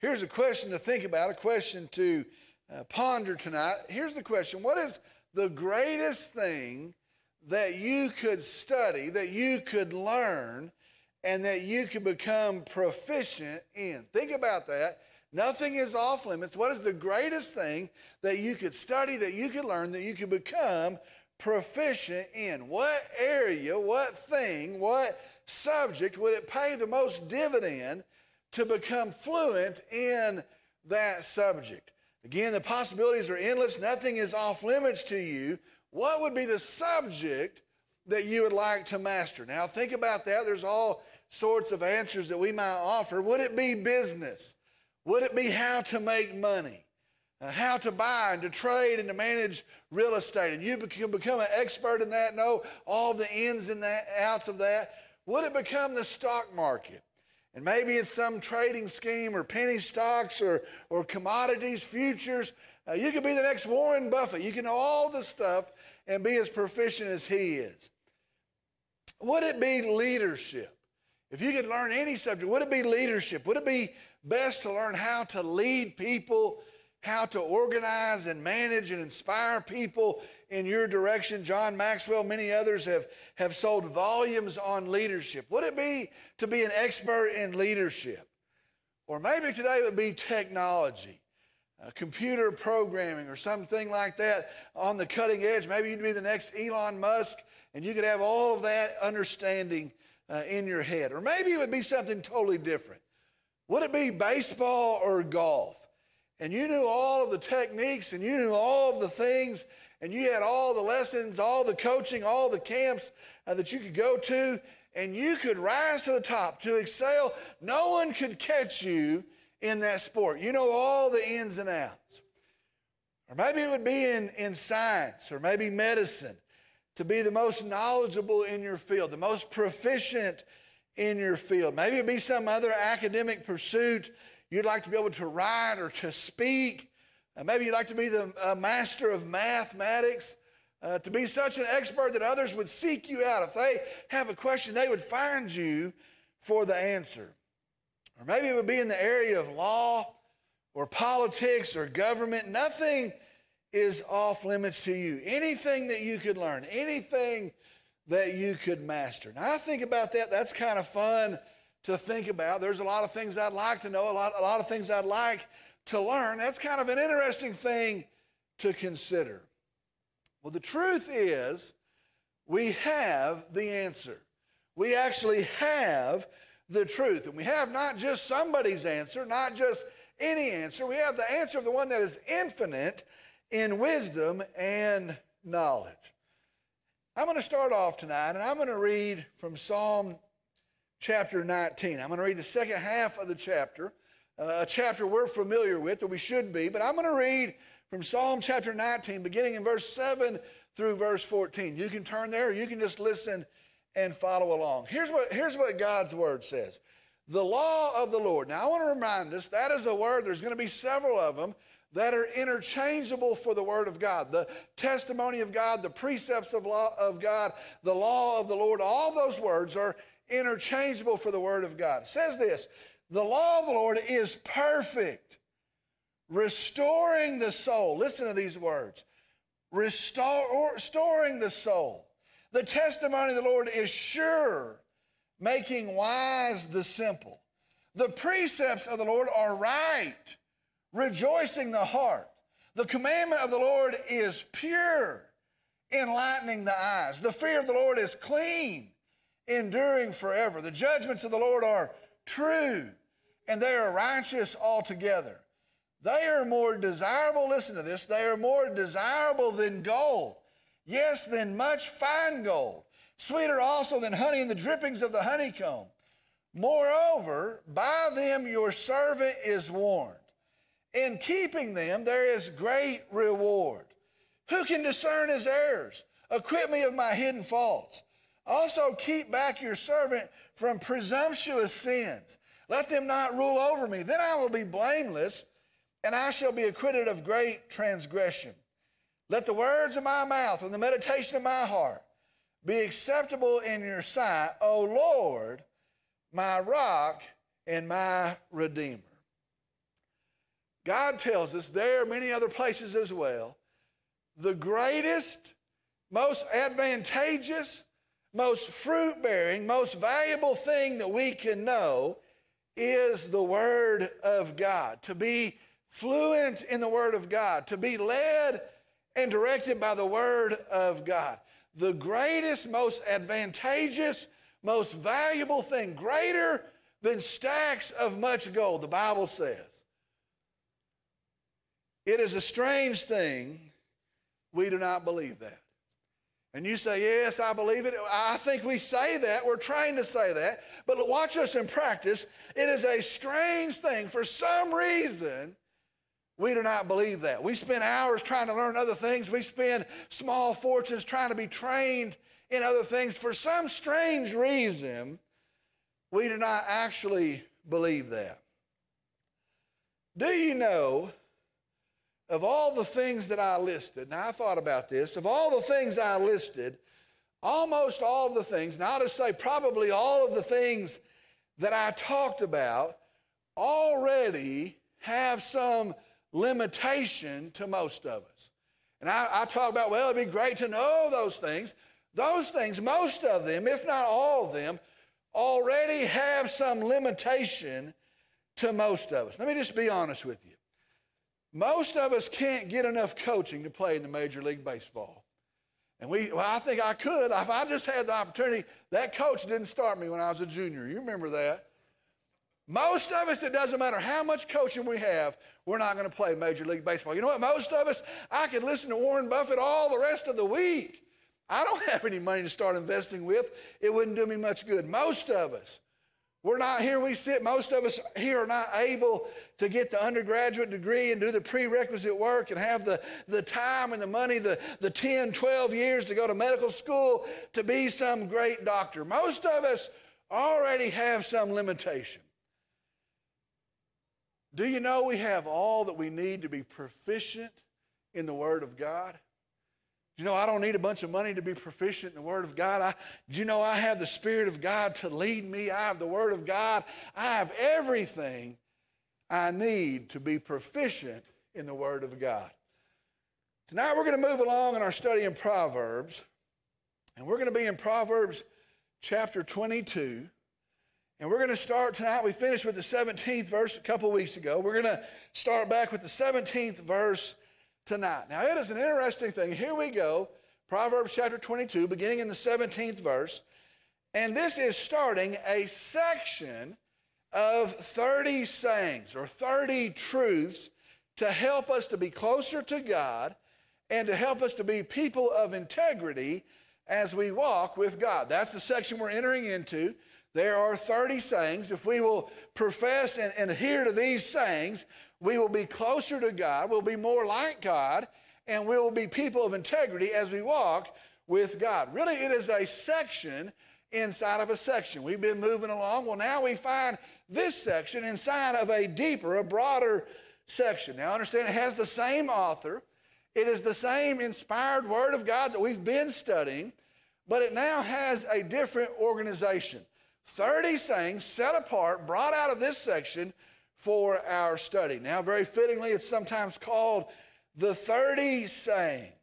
Here's a question to think about, a question to uh, ponder tonight. Here's the question What is the greatest thing that you could study, that you could learn, and that you could become proficient in? Think about that. Nothing is off limits. What is the greatest thing that you could study, that you could learn, that you could become proficient in? What area, what thing, what subject would it pay the most dividend to become fluent in that subject? Again, the possibilities are endless. Nothing is off limits to you. What would be the subject that you would like to master? Now, think about that. There's all sorts of answers that we might offer. Would it be business? Would it be how to make money? Uh, how to buy and to trade and to manage real estate? And you can become an expert in that, know all the ins and the outs of that. Would it become the stock market? And maybe it's some trading scheme or penny stocks or, or commodities, futures. Uh, you could be the next Warren Buffett. You can know all the stuff and be as proficient as he is. Would it be leadership? If you could learn any subject, would it be leadership? Would it be best to learn how to lead people, how to organize and manage and inspire people in your direction. John Maxwell, many others have, have sold volumes on leadership. Would it be to be an expert in leadership? Or maybe today it would be technology, uh, computer programming, or something like that on the cutting edge. Maybe you'd be the next Elon Musk and you could have all of that understanding uh, in your head. Or maybe it would be something totally different. Would it be baseball or golf? And you knew all of the techniques and you knew all of the things and you had all the lessons, all the coaching, all the camps uh, that you could go to, and you could rise to the top to excel. No one could catch you in that sport. You know all the ins and outs. Or maybe it would be in, in science or maybe medicine to be the most knowledgeable in your field, the most proficient in your field. Maybe it'd be some other academic pursuit you'd like to be able to write or to speak uh, maybe you'd like to be the uh, master of mathematics, uh, to be such an expert that others would seek you out. If they have a question, they would find you for the answer. Or maybe it would be in the area of law or politics or government. Nothing is off limits to you. Anything that you could learn, anything that you could master. Now, I think about that. That's kind of fun to think about. There's a lot of things I'd like to know, a lot, a lot of things I'd like to learn. That's kind of an interesting thing to consider. Well, the truth is, we have the answer. We actually have the truth. And we have not just somebody's answer, not just any answer. We have the answer of the one that is infinite in wisdom and knowledge. I'm going to start off tonight and I'm going to read from Psalm chapter 19. I'm going to read the second half of the chapter uh, a chapter we're familiar with, or we should be, but I'm going to read from Psalm chapter 19, beginning in verse 7 through verse 14. You can turn there, or you can just listen and follow along. Here's what, here's what God's word says The law of the Lord. Now, I want to remind us that is a word, there's going to be several of them that are interchangeable for the word of God. The testimony of God, the precepts of, law, of God, the law of the Lord, all those words are interchangeable for the word of God. It says this the law of the Lord is perfect, restoring the soul. Listen to these words restoring the soul. The testimony of the Lord is sure, making wise the simple. The precepts of the Lord are right, rejoicing the heart. The commandment of the Lord is pure, enlightening the eyes. The fear of the Lord is clean, enduring forever. The judgments of the Lord are true, and they are righteous altogether. They are more desirable, listen to this, they are more desirable than gold. Yes, than much fine gold. Sweeter also than honey and the drippings of the honeycomb. Moreover, by them your servant is warned. In keeping them, there is great reward. Who can discern his errors? Acquit me of my hidden faults. Also, keep back your servant from presumptuous sins. Let them not rule over me. Then I will be blameless, and I shall be acquitted of great transgression. Let the words of my mouth and the meditation of my heart be acceptable in your sight, O Lord, my rock and my redeemer. God tells us there are many other places as well. The greatest, most advantageous, most fruit bearing, most valuable thing that we can know is the Word of God. To be fluent in the Word of God, to be led and directed by the Word of God. The greatest, most advantageous, most valuable thing, greater than stacks of much gold, the Bible says. It is a strange thing. We do not believe that. And you say, Yes, I believe it. I think we say that. We're trained to say that. But watch us in practice. It is a strange thing. For some reason, we do not believe that. We spend hours trying to learn other things. We spend small fortunes trying to be trained in other things. For some strange reason, we do not actually believe that. Do you know of all the things that I listed? Now, I thought about this. Of all the things I listed, almost all of the things, now to say probably all of the things that I talked about already have some limitation to most of us. And I, I talk about, well, it'd be great to know those things. Those things, most of them, if not all of them, already have some limitation to most of us. Let me just be honest with you. Most of us can't get enough coaching to play in the Major League Baseball. And we, well, I think I could if I just had the opportunity. That coach didn't start me when I was a junior. You remember that. Most of us, it doesn't matter how much coaching we have, we're not going to play Major League Baseball. You know what? Most of us, I could listen to Warren Buffett all the rest of the week. I don't have any money to start investing with. It wouldn't do me much good. Most of us, we're not here, we sit. Most of us here are not able to get the undergraduate degree and do the prerequisite work and have the, the time and the money, the, the 10, 12 years to go to medical school to be some great doctor. Most of us already have some limitation. Do you know we have all that we need to be proficient in the Word of God? You know I don't need a bunch of money to be proficient in the Word of God? I, do you know I have the Spirit of God to lead me? I have the Word of God. I have everything I need to be proficient in the Word of God. Tonight we're going to move along in our study in Proverbs, and we're going to be in Proverbs chapter 22. And we're going to start tonight. We finished with the 17th verse a couple weeks ago. We're going to start back with the 17th verse tonight. Now, it is an interesting thing. Here we go, Proverbs chapter 22, beginning in the 17th verse. And this is starting a section of 30 sayings or 30 truths to help us to be closer to God and to help us to be people of integrity as we walk with God. That's the section we're entering into. There are 30 sayings. If we will profess and, and adhere to these sayings, we will be closer to God, we'll be more like God, and we will be people of integrity as we walk with God. Really, it is a section inside of a section. We've been moving along. Well, now we find this section inside of a deeper, a broader section. Now, understand it has the same author, it is the same inspired Word of God that we've been studying, but it now has a different organization. 30 sayings set apart, brought out of this section for our study. Now, very fittingly, it's sometimes called the 30 sayings.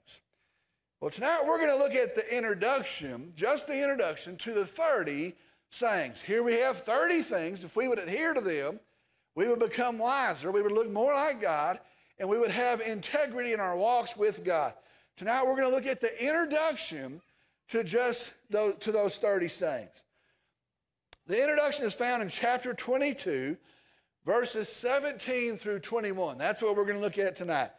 Well, tonight we're going to look at the introduction, just the introduction to the 30 sayings. Here we have 30 things. If we would adhere to them, we would become wiser, we would look more like God, and we would have integrity in our walks with God. Tonight we're going to look at the introduction to just those, to those 30 sayings. The introduction is found in chapter 22, verses 17 through 21. That's what we're going to look at tonight.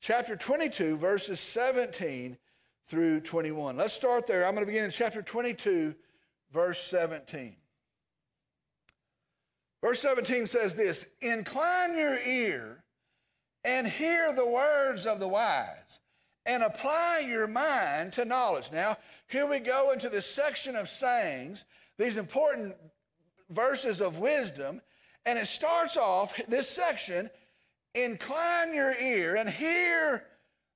Chapter 22, verses 17 through 21. Let's start there. I'm going to begin in chapter 22, verse 17. Verse 17 says this Incline your ear and hear the words of the wise, and apply your mind to knowledge. Now, here we go into this section of sayings these important verses of wisdom, and it starts off this section incline your ear and hear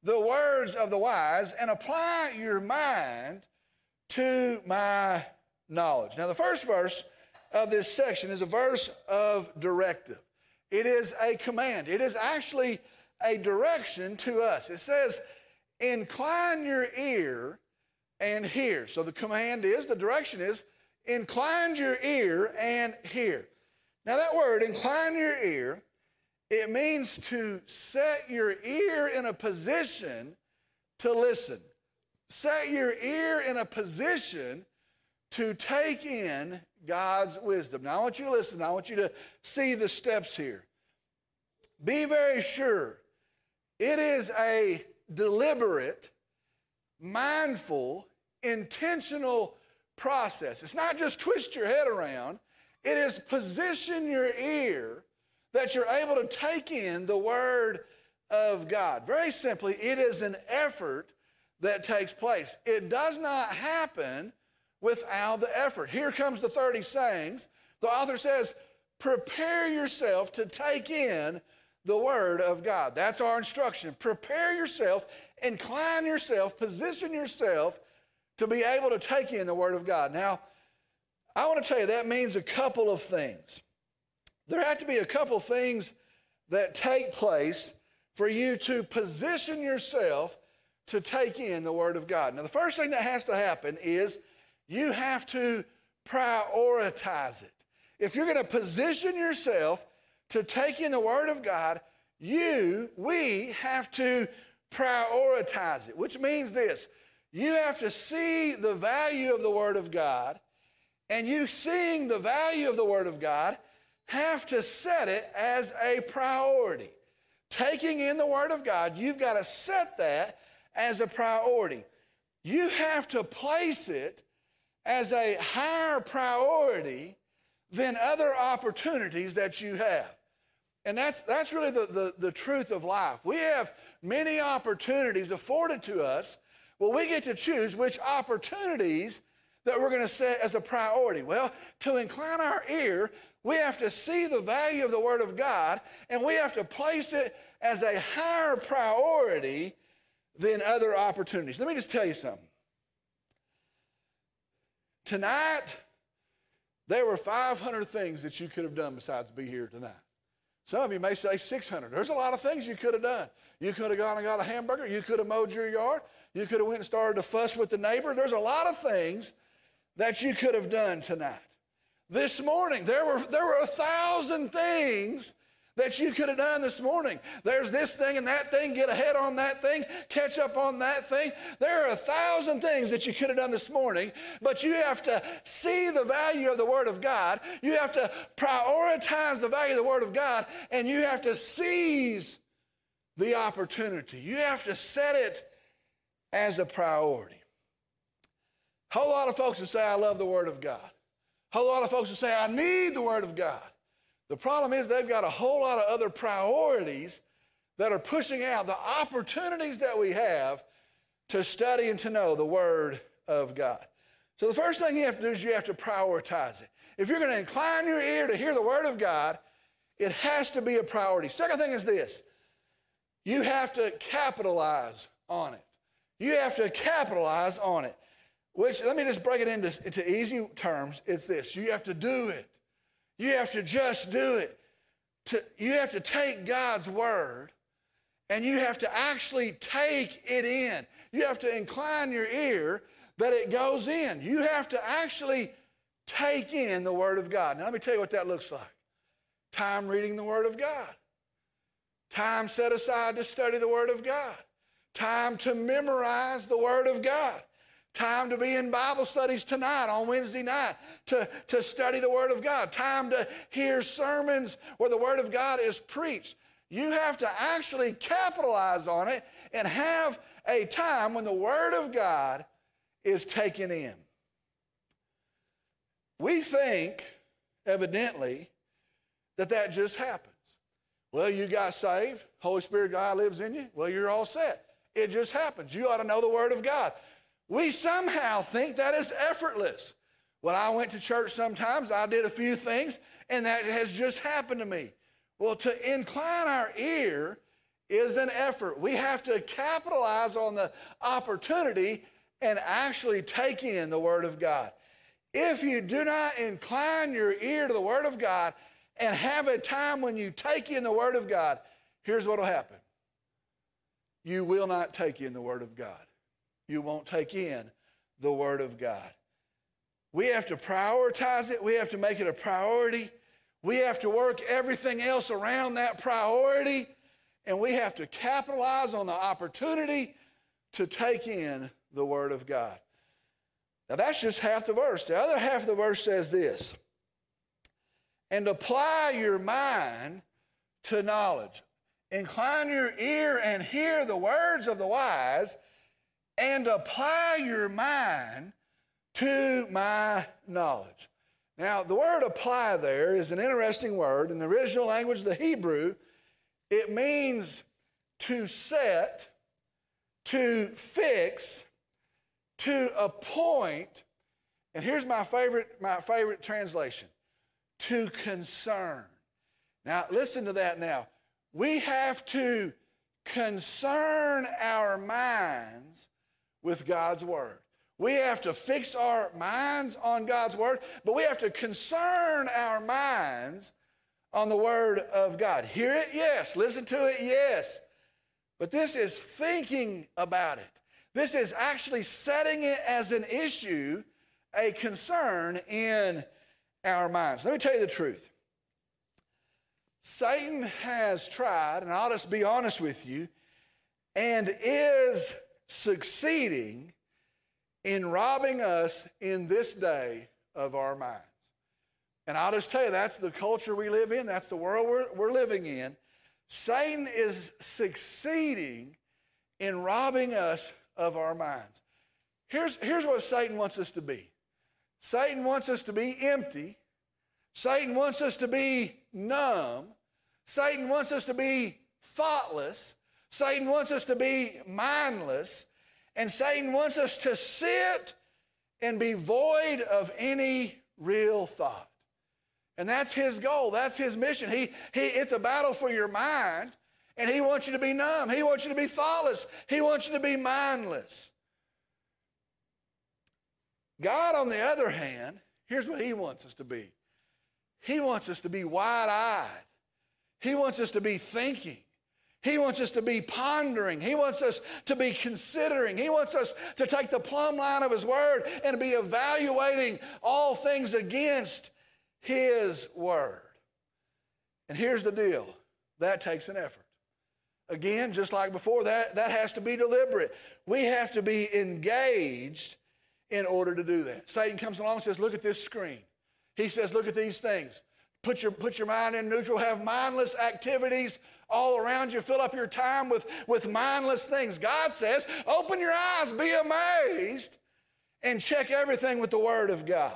the words of the wise and apply your mind to my knowledge. Now, the first verse of this section is a verse of directive. It is a command. It is actually a direction to us. It says, incline your ear and hear. So the command is, the direction is, incline your ear and hear. Now, that word, incline your ear, it means to set your ear in a position to listen. Set your ear in a position to take in God's wisdom. Now, I want you to listen. I want you to see the steps here. Be very sure it is a deliberate, mindful, intentional process. It's not just twist your head around, it is position your ear that you're able to take in the Word of God. Very simply, it is an effort that takes place. It does not happen without the effort. Here comes the 30 sayings. The author says, Prepare yourself to take in the Word of God. That's our instruction. Prepare yourself, incline yourself, position yourself to be able to take in the Word of God. Now, I want to tell you that means a couple of things. There have to be a couple of things that take place for you to position yourself to take in the Word of God. Now, the first thing that has to happen is you have to prioritize it. If you're going to position yourself to take in the Word of God, you, we have to prioritize it, which means this you have to see the value of the Word of God, and you seeing the value of the Word of God have to set it as a priority. Taking in the Word of God, you've got to set that as a priority. You have to place it as a higher priority than other opportunities that you have. And that's, that's really the, the, the truth of life. We have many opportunities afforded to us. Well, we get to choose which opportunities that we're going to set as a priority. Well, to incline our ear, we have to see the value of the Word of God and we have to place it as a higher priority than other opportunities. Let me just tell you something. Tonight, there were 500 things that you could have done besides be here tonight. Some of you may say 600. There's a lot of things you could have done. You could have gone and got a hamburger. You could have mowed your yard. You could have went and started to fuss with the neighbor. There's a lot of things that you could have done tonight. This morning, there were, there were a thousand things that you could have done this morning. There's this thing and that thing, get ahead on that thing, catch up on that thing. There are a thousand things that you could have done this morning, but you have to see the value of the Word of God. You have to prioritize the value of the Word of God, and you have to seize the opportunity. You have to set it as a priority. Whole lot of folks will say, I love the Word of God. A whole lot of folks will say, I need the Word of God. The problem is they've got a whole lot of other priorities that are pushing out the opportunities that we have to study and to know the Word of God. So the first thing you have to do is you have to prioritize it. If you're going to incline your ear to hear the Word of God, it has to be a priority. Second thing is this you have to capitalize on it. You have to capitalize on it. Which, let me just break it into, into easy terms. It's this you have to do it. You have to just do it. To, you have to take God's word and you have to actually take it in. You have to incline your ear that it goes in. You have to actually take in the word of God. Now, let me tell you what that looks like time reading the word of God, time set aside to study the word of God, time to memorize the word of God. Time to be in Bible studies tonight on Wednesday night to, to study the Word of God. Time to hear sermons where the Word of God is preached. You have to actually capitalize on it and have a time when the Word of God is taken in. We think, evidently, that that just happens. Well, you got saved, Holy Spirit God lives in you. Well, you're all set. It just happens. You ought to know the Word of God. We somehow think that is effortless. When I went to church sometimes, I did a few things, and that has just happened to me. Well, to incline our ear is an effort. We have to capitalize on the opportunity and actually take in the Word of God. If you do not incline your ear to the Word of God and have a time when you take in the Word of God, here's what will happen you will not take in the Word of God. You won't take in the Word of God. We have to prioritize it, we have to make it a priority. We have to work everything else around that priority, and we have to capitalize on the opportunity to take in the Word of God. Now, that's just half the verse. The other half of the verse says this and apply your mind to knowledge. Incline your ear and hear the words of the wise, and apply your mind to my knowledge. Now, the word apply there is an interesting word. In the original language, the Hebrew, it means to set, to fix, to appoint. And here's my favorite, my favorite translation to concern. Now, listen to that now. We have to concern our minds with God's Word. We have to fix our minds on God's Word, but we have to concern our minds on the Word of God. Hear it? Yes. Listen to it? Yes. But this is thinking about it. This is actually setting it as an issue, a concern in our minds. Let me tell you the truth. Satan has tried, and I'll just be honest with you, and is succeeding in robbing us in this day of our minds. And I'll just tell you, that's the culture we live in, that's the world we're, we're living in. Satan is succeeding in robbing us of our minds. Here's, here's what Satan wants us to be Satan wants us to be empty. Satan wants us to be numb. Satan wants us to be thoughtless. Satan wants us to be mindless. And Satan wants us to sit and be void of any real thought. And that's his goal. That's his mission. He, he, it's a battle for your mind, and he wants you to be numb. He wants you to be thoughtless. He wants you to be mindless. God, on the other hand, here's what He wants us to be He wants us to be wide eyed, He wants us to be thinking. He wants us to be pondering. He wants us to be considering. He wants us to take the plumb line of His Word and be evaluating all things against His Word. And here's the deal that takes an effort. Again, just like before, that, that has to be deliberate. We have to be engaged in order to do that. Satan comes along and says, Look at this screen. He says, Look at these things. Put your, put your mind in neutral, have mindless activities all around you. Fill up your time with, with mindless things. God says, Open your eyes, be amazed, and check everything with the Word of God.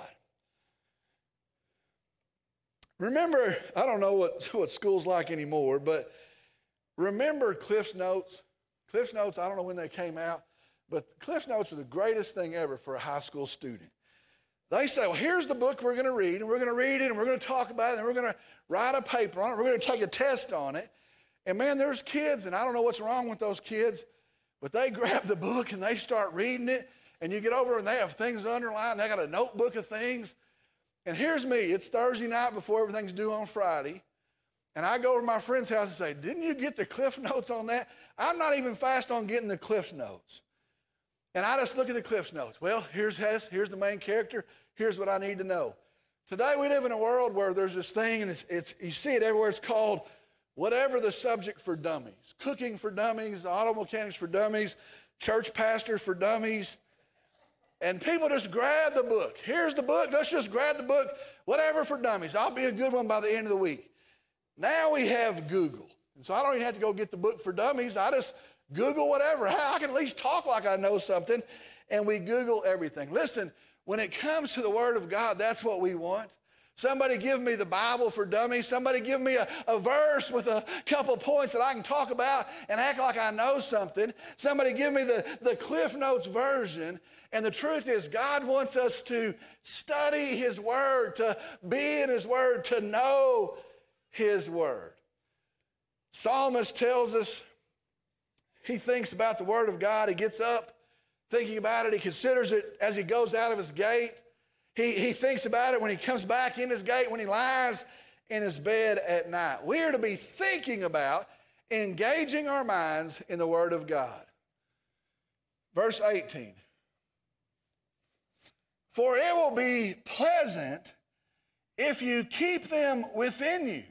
Remember, I don't know what, what school's like anymore, but remember Cliff's Notes? Cliff's Notes, I don't know when they came out. But Cliff Notes are the greatest thing ever for a high school student. They say, well, here's the book we're going to read, and we're going to read it, and we're going to talk about it, and we're going to write a paper on it, we're going to take a test on it. And man, there's kids, and I don't know what's wrong with those kids, but they grab the book and they start reading it, and you get over and they have things underlined, they got a notebook of things. And here's me, it's Thursday night before everything's due on Friday. And I go over to my friend's house and say, Didn't you get the Cliff Notes on that? I'm not even fast on getting the Cliff Notes. And I just look at the Cliff's Notes. Well, here's Hess, here's the main character, here's what I need to know. Today we live in a world where there's this thing, and it's, it's you see it everywhere, it's called whatever the subject for dummies. Cooking for dummies, auto mechanics for dummies, church pastors for dummies. And people just grab the book. Here's the book, let's just grab the book, whatever for dummies. I'll be a good one by the end of the week. Now we have Google. And so I don't even have to go get the book for dummies. I just Google whatever. I can at least talk like I know something. And we Google everything. Listen, when it comes to the Word of God, that's what we want. Somebody give me the Bible for dummies. Somebody give me a, a, verse with a couple points that I can talk about and act like I know something. Somebody give me the, the Cliff Notes version. And the truth is, God wants us to study His Word, to be in His Word, to know His Word. Psalmist tells us he thinks about the Word of God. He gets up thinking about it. He considers it as he goes out of his gate. He, he thinks about it when he comes back in his gate, when he lies in his bed at night. We are to be thinking about engaging our minds in the Word of God. Verse 18 For it will be pleasant if you keep them within you,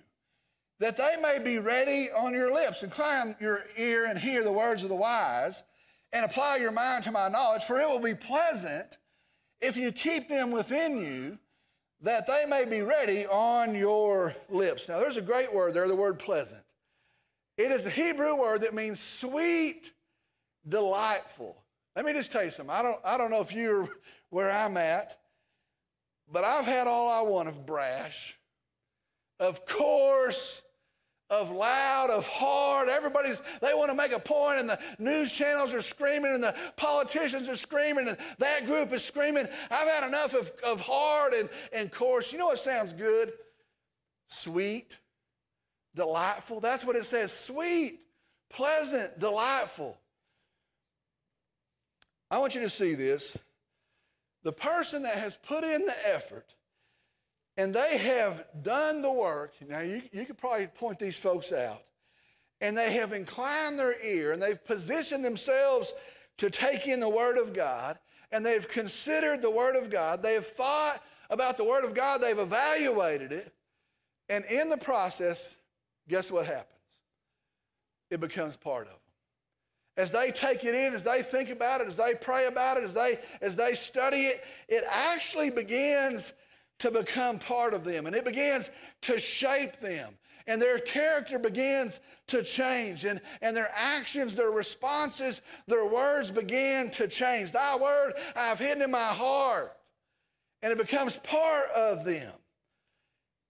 that they may be ready on your lips. Incline your ear and hear the words of the wise, and apply your mind to my knowledge, for it will be pleasant if you keep them within you, that they may be ready on your lips. Now, there's a great word there, the word pleasant. It is a Hebrew word that means sweet, delightful. Let me just tell you something. I don't, I don't know if you're where I'm at, but I've had all I want of brash, of coarse, of loud, of hard. Everybody's, they want to make a point, and the news channels are screaming, and the politicians are screaming, and that group is screaming. I've had enough of, of hard and, and coarse. You know what sounds good? Sweet, delightful. That's what it says sweet, pleasant, delightful. I want you to see this. The person that has put in the effort and they have done the work. Now, you, you could probably point these folks out. And they have inclined their ear and they've positioned themselves to take in the Word of God. And they've considered the Word of God. They have thought about the Word of God. They've evaluated it. And in the process, guess what happens? It becomes part of them. As they take it in, as they think about it, as they pray about it, as they, as they study it, it actually begins to become part of them and it begins to shape them. And their character begins to change and, and their actions their responses their words begin to change. Thy word i have hidden in my heart and it becomes part of them.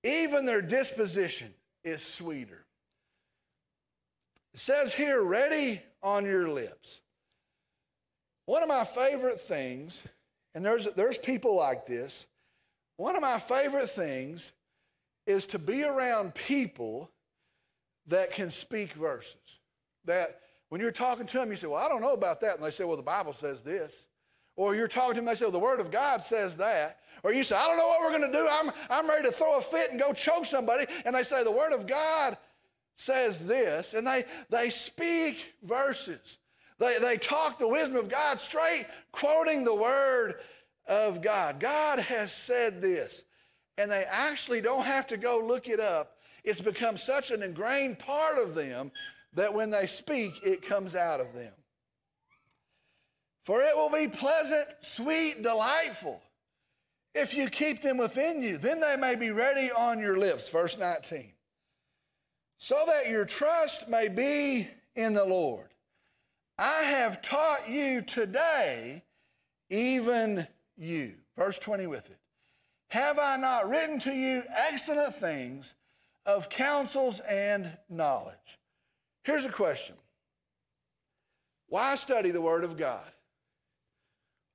Even their disposition is sweeter. It says here ready on your lips. One of my favorite things and there's, there's people like this one of my favorite things is to be around people that can speak verses. That when you're talking to them, you say, Well, I don't know about that. And they say, Well, the Bible says this. Or you're talking to them, they say, well, The Word of God says that. Or you say, I don't know what we're going to do. I'm, I'm ready to throw a fit and go choke somebody. And they say, The Word of God says this. And they, they speak verses. They, they talk the wisdom of God straight, quoting the Word of God. God has said this. And they actually don't have to go look it up. It's become such an ingrained part of them that when they speak, it comes out of them. For it will be pleasant, sweet, delightful if you keep them within you. Then they may be ready on your lips. Verse 19. So that your trust may be in the Lord. I have taught you today, even you. Verse 20 with it. Have I not written to you excellent things of counsels and knowledge? Here's a question Why study the Word of God?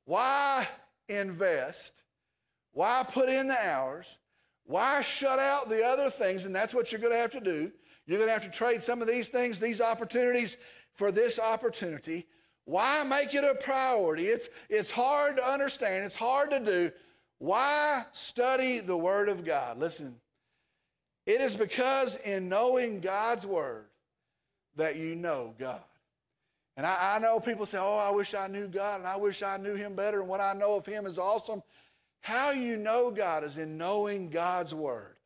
Why invest? Why put in the hours? Why shut out the other things? And that's what you're going to have to do. You're going to have to trade some of these things, these opportunities, for this opportunity. Why make it a priority? It's, it's hard to understand, it's hard to do. Why study the Word of God? Listen, it is because in knowing God's Word that you know God. And I, I, know people say, oh, I wish I knew God and I wish I knew Him better and what I know of Him is awesome. How you know God is in knowing God's Word.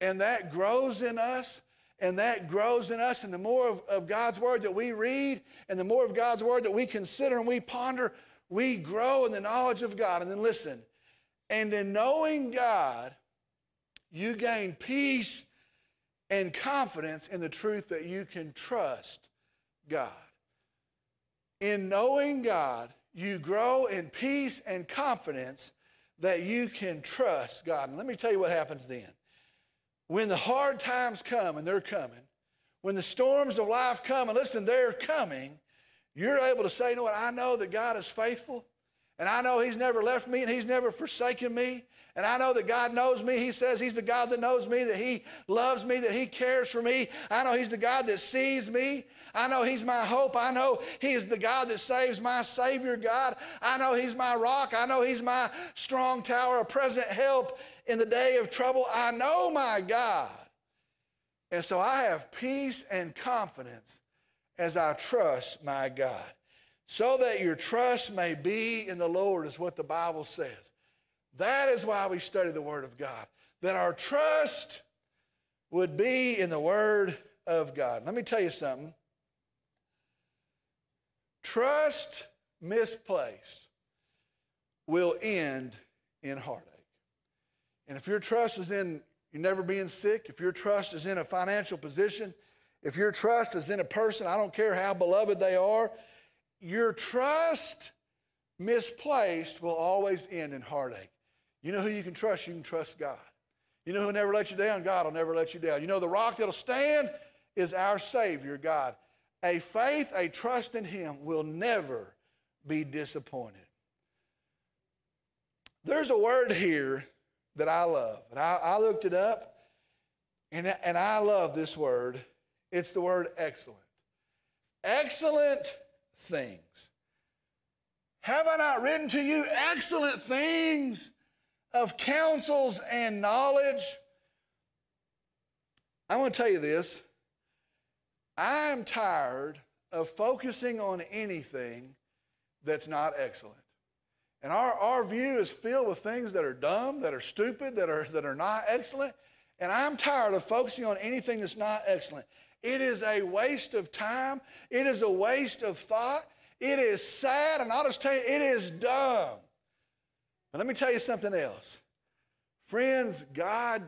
And that grows in us and that grows in us. And the more of, of, God's word that we read, and the more of God's word that we consider and we ponder, we grow in the knowledge of God. And then listen, and in knowing God, you gain peace and confidence in the truth that you can trust God. In knowing God, you grow in peace and confidence that you can trust God. And let me tell you what happens then when the hard times come, and they're coming, when the storms of life come, and listen, they're coming, you're able to say, you know what, I know that God is faithful, and I know He's never left me, and He's never forsaken me, and I know that God knows me. He says He's the God that knows me, that He loves me, that He cares for me. I know He's the God that sees me. I know He's my hope. I know He is the God that saves my Savior God. I know He's my rock. I know He's my strong tower, a present help in the day of trouble. I know my God. And so I have peace and confidence as I trust my God. So that your trust may be in the Lord, is what the Bible says. That is why we study the Word of God, that our trust would be in the Word of God. Let me tell you something. Trust misplaced will end in heartache. And if your trust is in you never being sick, if your trust is in a financial position, if your trust is in a person, I don't care how beloved they are, your trust misplaced will always end in heartache. You know who you can trust? You can trust God. You know who'll never let you down? God will never let you down. You know the rock that'll stand is our Savior, God. A faith, a trust in Him will never be disappointed. There's a word here that I love, and I, I looked it up, and, and I love this word. It's the word excellent. Excellent things. Have I not written to you excellent things of counsels and knowledge? I'm going to tell you this. I'm tired of focusing on anything that's not excellent. And our, our view is filled with things that are dumb, that are stupid, that are, that are not excellent. And I'm tired of focusing on anything that's not excellent. It is a waste of time. It is a waste of thought. It is sad, and I'll just tell you, it is dumb. But let me tell you something else. Friends, God,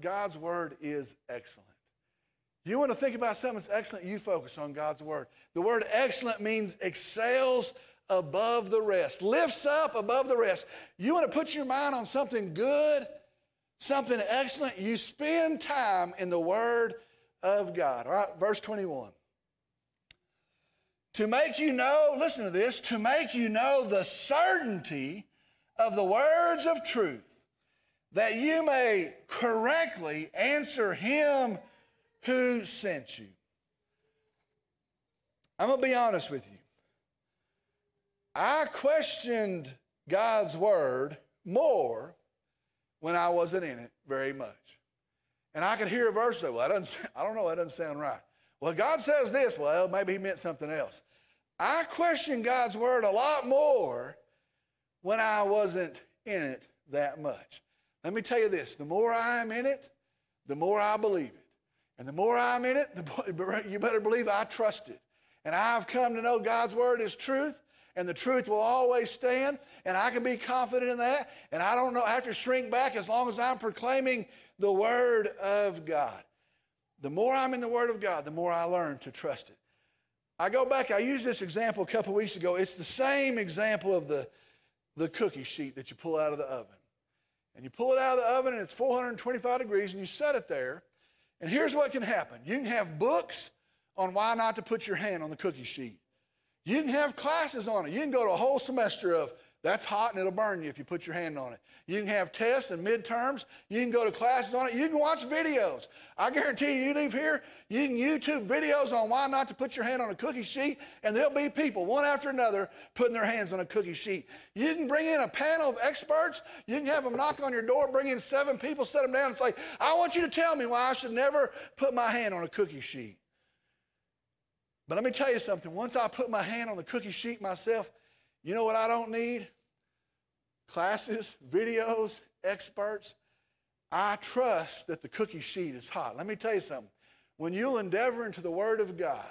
God's word is excellent. You want to think about something that's excellent, you focus on God's word. The word excellent means excels above the rest, lifts up above the rest. You want to put your mind on something good, something excellent, you spend time in the word of God. All right, verse 21. To make you know, listen to this, to make you know the certainty of the words of truth, that you may correctly answer him who sent you. I'm going to be honest with you. I questioned God's word more when I wasn't in it very much. And I could hear a verse say, well, doesn't, I don't know, that doesn't sound right. Well, God says this. Well, maybe he meant something else. I questioned God's word a lot more when I wasn't in it that much. Let me tell you this the more I'm in it, the more I believe it. And the more I'm in it, the you better believe I trust it. And I've come to know God's word is truth, and the truth will always stand, and I can be confident in that. And I don't know, I have to shrink back as long as I'm proclaiming the word of God. The more I'm in the word of God, the more I learn to trust it. I go back, I used this example a couple weeks ago. It's the same example of the, the cookie sheet that you pull out of the oven. And you pull it out of the oven and it's 425 degrees and you set it there. And here's what can happen you can have books on why not to put your hand on the cookie sheet. You can have classes on it. You can go to a whole semester of that's hot and it'll burn you if you put your hand on it. You can have tests and midterms. You can go to classes on it. You can watch videos. I guarantee you, you leave here, you can YouTube videos on why not to put your hand on a cookie sheet, and there'll be people, one after another, putting their hands on a cookie sheet. You can bring in a panel of experts. You can have them knock on your door, bring in seven people, set them down, and say, I want you to tell me why I should never put my hand on a cookie sheet. But let me tell you something. Once I put my hand on the cookie sheet myself, you know what I don't need? Classes, videos, experts. I trust that the cookie sheet is hot. Let me tell you something. When you'll endeavor into the Word of God,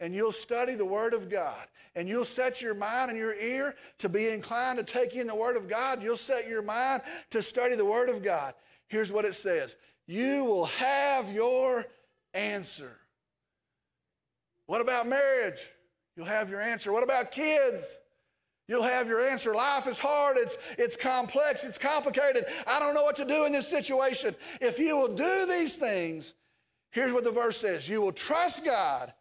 and you'll study the Word of God, and you'll set your mind and your ear to be inclined to take in the Word of God, you'll set your mind to study the Word of God. Here's what it says You will have your answer. What about marriage? You'll have your answer. What about kids? You'll have your answer. Life is hard, it's, it's complex, it's complicated. I don't know what to do in this situation. If you will do these things, here's what the verse says you will trust God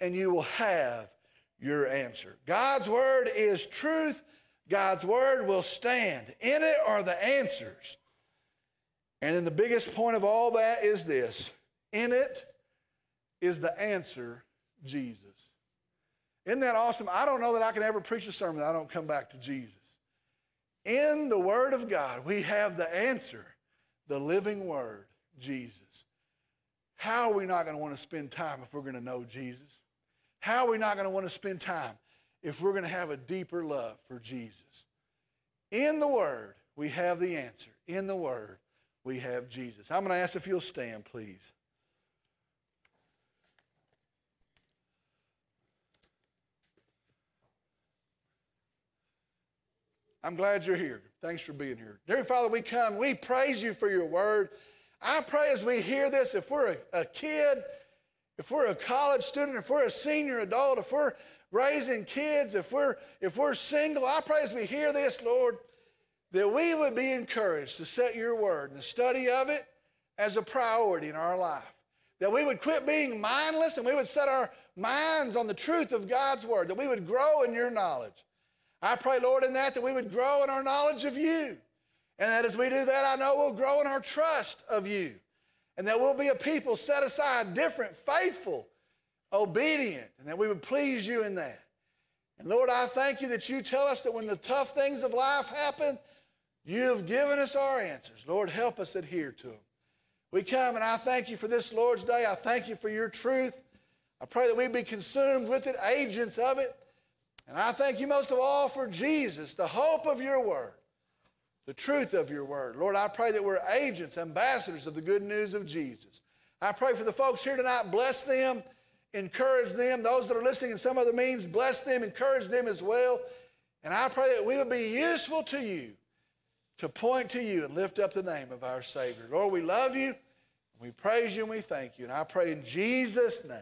and you will have your answer. God's word is truth, God's word will stand. In it are the answers. And then the biggest point of all that is this in it is the answer, Jesus. Isn't that awesome? I don't know that I can ever preach a sermon that I don't come back to Jesus. In the Word of God, we have the answer, the living word, Jesus. How are we not going to want to spend time if we're going to know Jesus? How are we not going to want to spend time if we're going to have a deeper love for Jesus? In the Word, we have the answer. In the Word, we have Jesus. I'm going to ask if you'll stand, please. I'm glad you're here. Thanks for being here. Dear Father, we come, we praise you for your word. I pray as we hear this, if we're a, a kid, if we're a college student, if we're a senior adult, if we're raising kids, if we're if we're single, I pray as we hear this, Lord, that we would be encouraged to set your word and the study of it as a priority in our life. That we would quit being mindless and we would set our minds on the truth of God's word, that we would grow in your knowledge. I pray, Lord, in that, that we would grow in our knowledge of you. And that as we do that, I know we'll grow in our trust of you. And that we'll be a people set aside, different, faithful, obedient, and that we would please you in that. And Lord, I thank you that you tell us that when the tough things of life happen, you have given us our answers. Lord, help us adhere to them. We come and I thank you for this Lord's Day. I thank you for your truth. I pray that we be consumed with it, agents of it. And I thank you most of all for Jesus, the hope of your word, the truth of your word. Lord, I pray that we're agents, ambassadors of the good news of Jesus. I pray for the folks here tonight, bless them, encourage them. Those that are listening in some other means, bless them, encourage them as well. And I pray that we would be useful to you to point to you and lift up the name of our Savior. Lord, we love you, we praise you, and we thank you. And I pray in Jesus' name,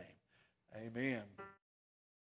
amen.